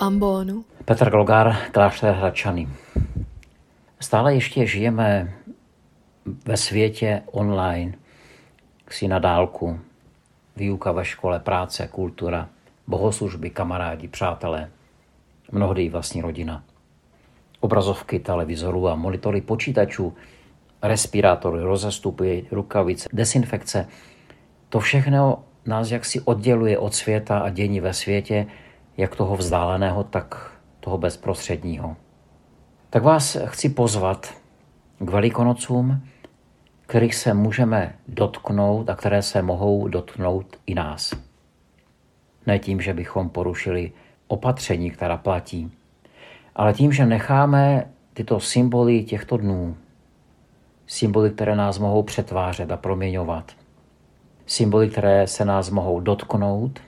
ambonu. Petr Glogár, klášter Hradčany. Stále ještě žijeme ve světě online, si na dálku, výuka ve škole, práce, kultura, bohoslužby, kamarádi, přátelé, mnohdy i vlastní rodina. Obrazovky televizorů a monitory počítačů, respirátory, rozestupy, rukavice, desinfekce. To všechno nás jaksi odděluje od světa a dění ve světě, jak toho vzdáleného, tak toho bezprostředního. Tak vás chci pozvat k Velikonocům, kterých se můžeme dotknout a které se mohou dotknout i nás. Ne tím, že bychom porušili opatření, která platí, ale tím, že necháme tyto symboly těchto dnů, symboly, které nás mohou přetvářet a proměňovat, symboly, které se nás mohou dotknout,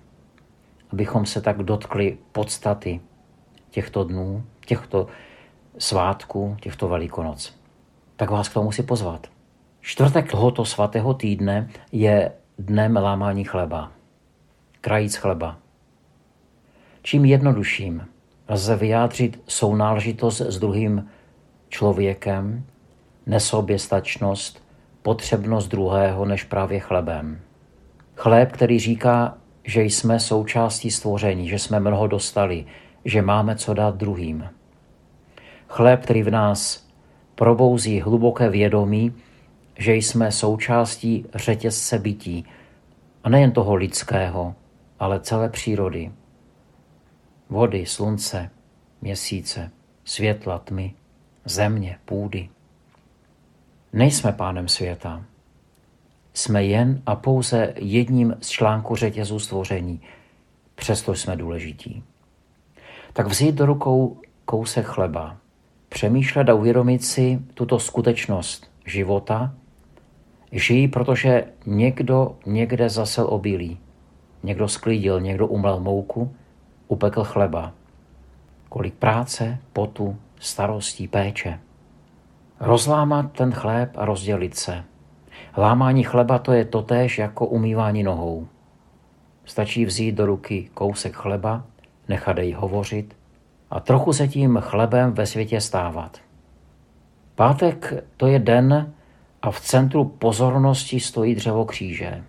abychom se tak dotkli podstaty těchto dnů, těchto svátků, těchto velikonoc. Tak vás k tomu si pozvat. Čtvrtek tohoto svatého týdne je dnem lámání chleba. Krajíc chleba. Čím jednodušším lze vyjádřit sounáležitost s druhým člověkem, nesoběstačnost, potřebnost druhého než právě chlebem. Chléb, který říká, že jsme součástí stvoření, že jsme mnoho dostali, že máme co dát druhým. Chléb, který v nás probouzí hluboké vědomí, že jsme součástí řetězce bytí, a nejen toho lidského, ale celé přírody. Vody, slunce, měsíce, světla, tmy, země, půdy. Nejsme pánem světa. Jsme jen a pouze jedním z článků řetězu stvoření, přesto jsme důležití. Tak vzít do rukou kousek chleba, přemýšlet a uvědomit si tuto skutečnost života, žijí, protože někdo někde zasel obilí, někdo sklidil, někdo umlel mouku, upekl chleba. Kolik práce, potu, starostí, péče. Rozlámat ten chléb a rozdělit se. Lámání chleba to je totéž jako umývání nohou. Stačí vzít do ruky kousek chleba, nechat jej hovořit a trochu se tím chlebem ve světě stávat. Pátek to je den a v centru pozornosti stojí dřevo kříže.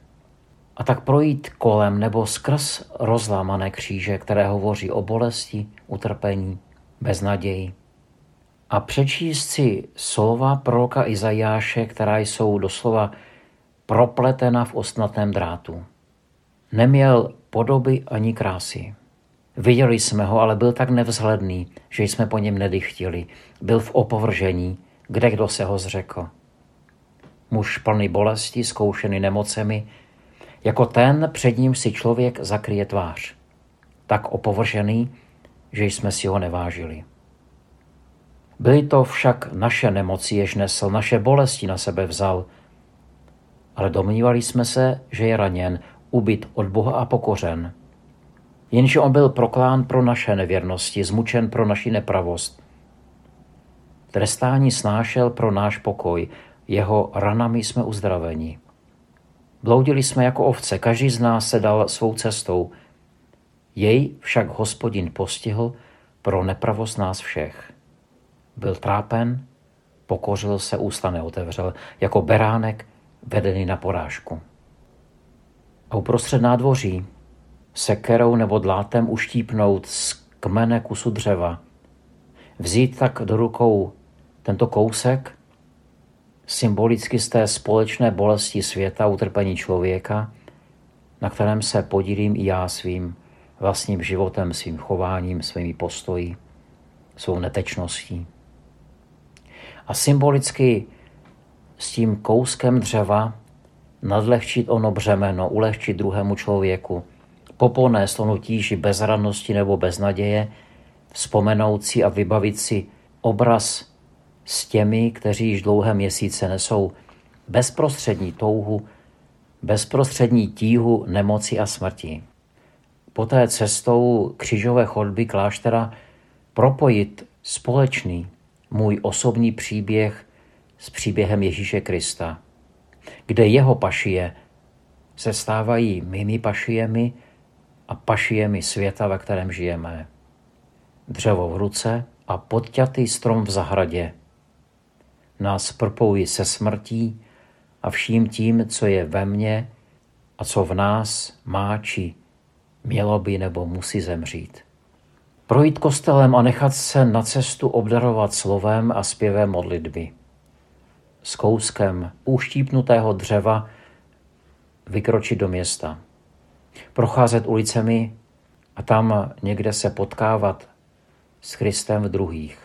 A tak projít kolem nebo skrz rozlámané kříže, které hovoří o bolesti, utrpení, beznaději. A přečíst si slova proroka Izajáše, která jsou doslova propletena v ostnatém drátu. Neměl podoby ani krásy. Viděli jsme ho, ale byl tak nevzhledný, že jsme po něm nedychtili. Byl v opovržení, kde kdo se ho zřekl. Muž plný bolesti, zkoušený nemocemi, jako ten, před ním si člověk zakryje tvář. Tak opovržený, že jsme si ho nevážili. Byly to však naše nemoci, jež nesl, naše bolesti na sebe vzal, ale domnívali jsme se, že je raněn, ubyt od Boha a pokořen. Jenže on byl proklán pro naše nevěrnosti, zmučen pro naši nepravost. Trestání snášel pro náš pokoj, jeho ranami jsme uzdraveni. Bloudili jsme jako ovce, každý z nás se dal svou cestou. Jej však hospodin postihl pro nepravost nás všech. Byl trápen, pokořil se, ústa neotevřel, jako beránek vedený na porážku. A uprostřed nádvoří sekerou nebo dlátem uštípnout z kmene kusu dřeva, vzít tak do rukou tento kousek symbolicky z té společné bolesti světa, utrpení člověka, na kterém se podílím i já svým vlastním životem, svým chováním, svými postoji, svou netečností. A symbolicky s tím kouskem dřeva nadlehčit ono břemeno, ulehčit druhému člověku, poponést onu tíži bezradnosti nebo beznaděje, vzpomenout si a vybavit si obraz s těmi, kteří již dlouhé měsíce nesou bezprostřední touhu, bezprostřední tíhu nemoci a smrti. Poté cestou křižové chodby kláštera propojit společný můj osobní příběh s příběhem Ježíše Krista, kde jeho pašie se stávají mými pašiemi a pašiemi světa, ve kterém žijeme. dřevo v ruce a podťatý strom v zahradě. Nás propoují se smrtí a vším tím, co je ve mně a co v nás má či mělo by nebo musí zemřít. Projít kostelem a nechat se na cestu obdarovat slovem a zpěvem modlitby. S kouskem uštípnutého dřeva vykročit do města. Procházet ulicemi a tam někde se potkávat s Kristem v druhých.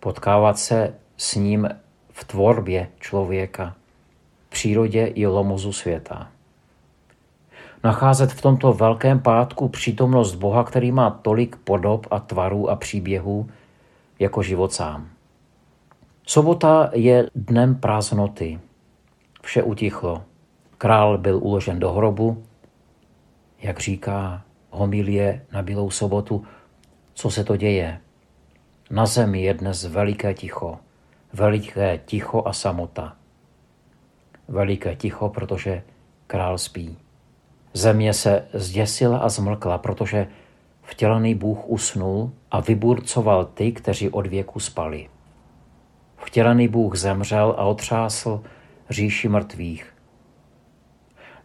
Potkávat se s ním v tvorbě člověka, přírodě i lomozu světa. Nacházet v tomto velkém pátku přítomnost Boha, který má tolik podob a tvarů a příběhů jako život sám. Sobota je dnem prázdnoty. Vše utichlo. Král byl uložen do hrobu, jak říká homilie na Bílou sobotu, co se to děje. Na zemi je dnes veliké ticho, veliké ticho a samota. Veliké ticho, protože král spí. Země se zděsila a zmlkla, protože vtělený Bůh usnul a vyburcoval ty, kteří od věku spali. Vtělený Bůh zemřel a otřásl říši mrtvých.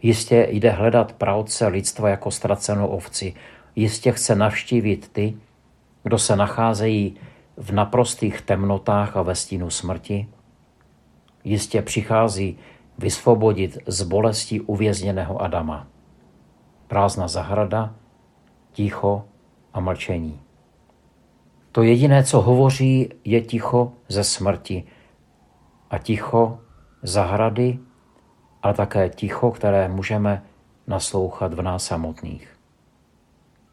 Jistě jde hledat pravce lidstva jako ztracenou ovci. Jistě chce navštívit ty, kdo se nacházejí v naprostých temnotách a ve stínu smrti. Jistě přichází vysvobodit z bolesti uvězněného Adama. Prázdná zahrada, ticho a mlčení. To jediné, co hovoří, je ticho ze smrti a ticho zahrady ale také ticho, které můžeme naslouchat v nás samotných.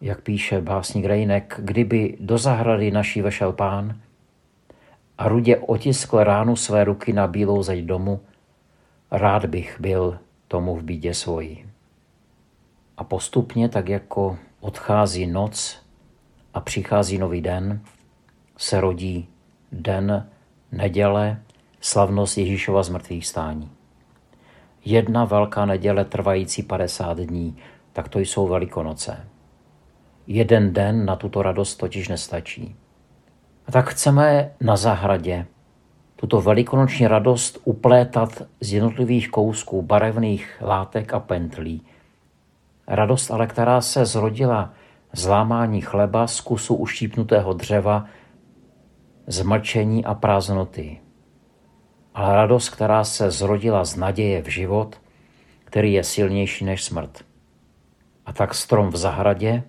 Jak píše básník Rejnek, kdyby do zahrady naší vešel pán a rudě otiskl ránu své ruky na bílou zeď domu, rád bych byl tomu v bídě svojí. A postupně, tak jako odchází noc a přichází nový den, se rodí den neděle, slavnost Ježíšova zmrtvých stání jedna velká neděle trvající 50 dní, tak to jsou Velikonoce. Jeden den na tuto radost totiž nestačí. A tak chceme na zahradě tuto velikonoční radost uplétat z jednotlivých kousků barevných látek a pentlí. Radost ale, která se zrodila z lámání chleba, z kusu uštípnutého dřeva, z mlčení a prázdnoty ale radost, která se zrodila z naděje v život, který je silnější než smrt. A tak strom v zahradě,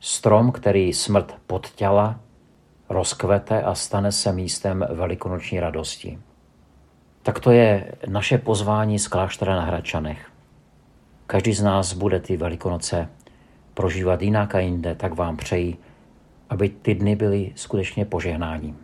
strom, který smrt podtěla, rozkvete a stane se místem velikonoční radosti. Tak to je naše pozvání z kláštera na Hradčanech. Každý z nás bude ty velikonoce prožívat jinak a jinde, tak vám přeji, aby ty dny byly skutečně požehnáním.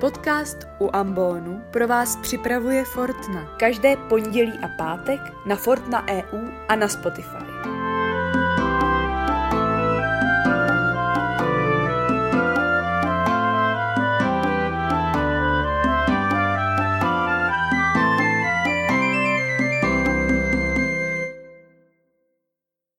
Podcast u Ambonu pro vás připravuje Fortna. Každé pondělí a pátek na Fortna EU a na Spotify.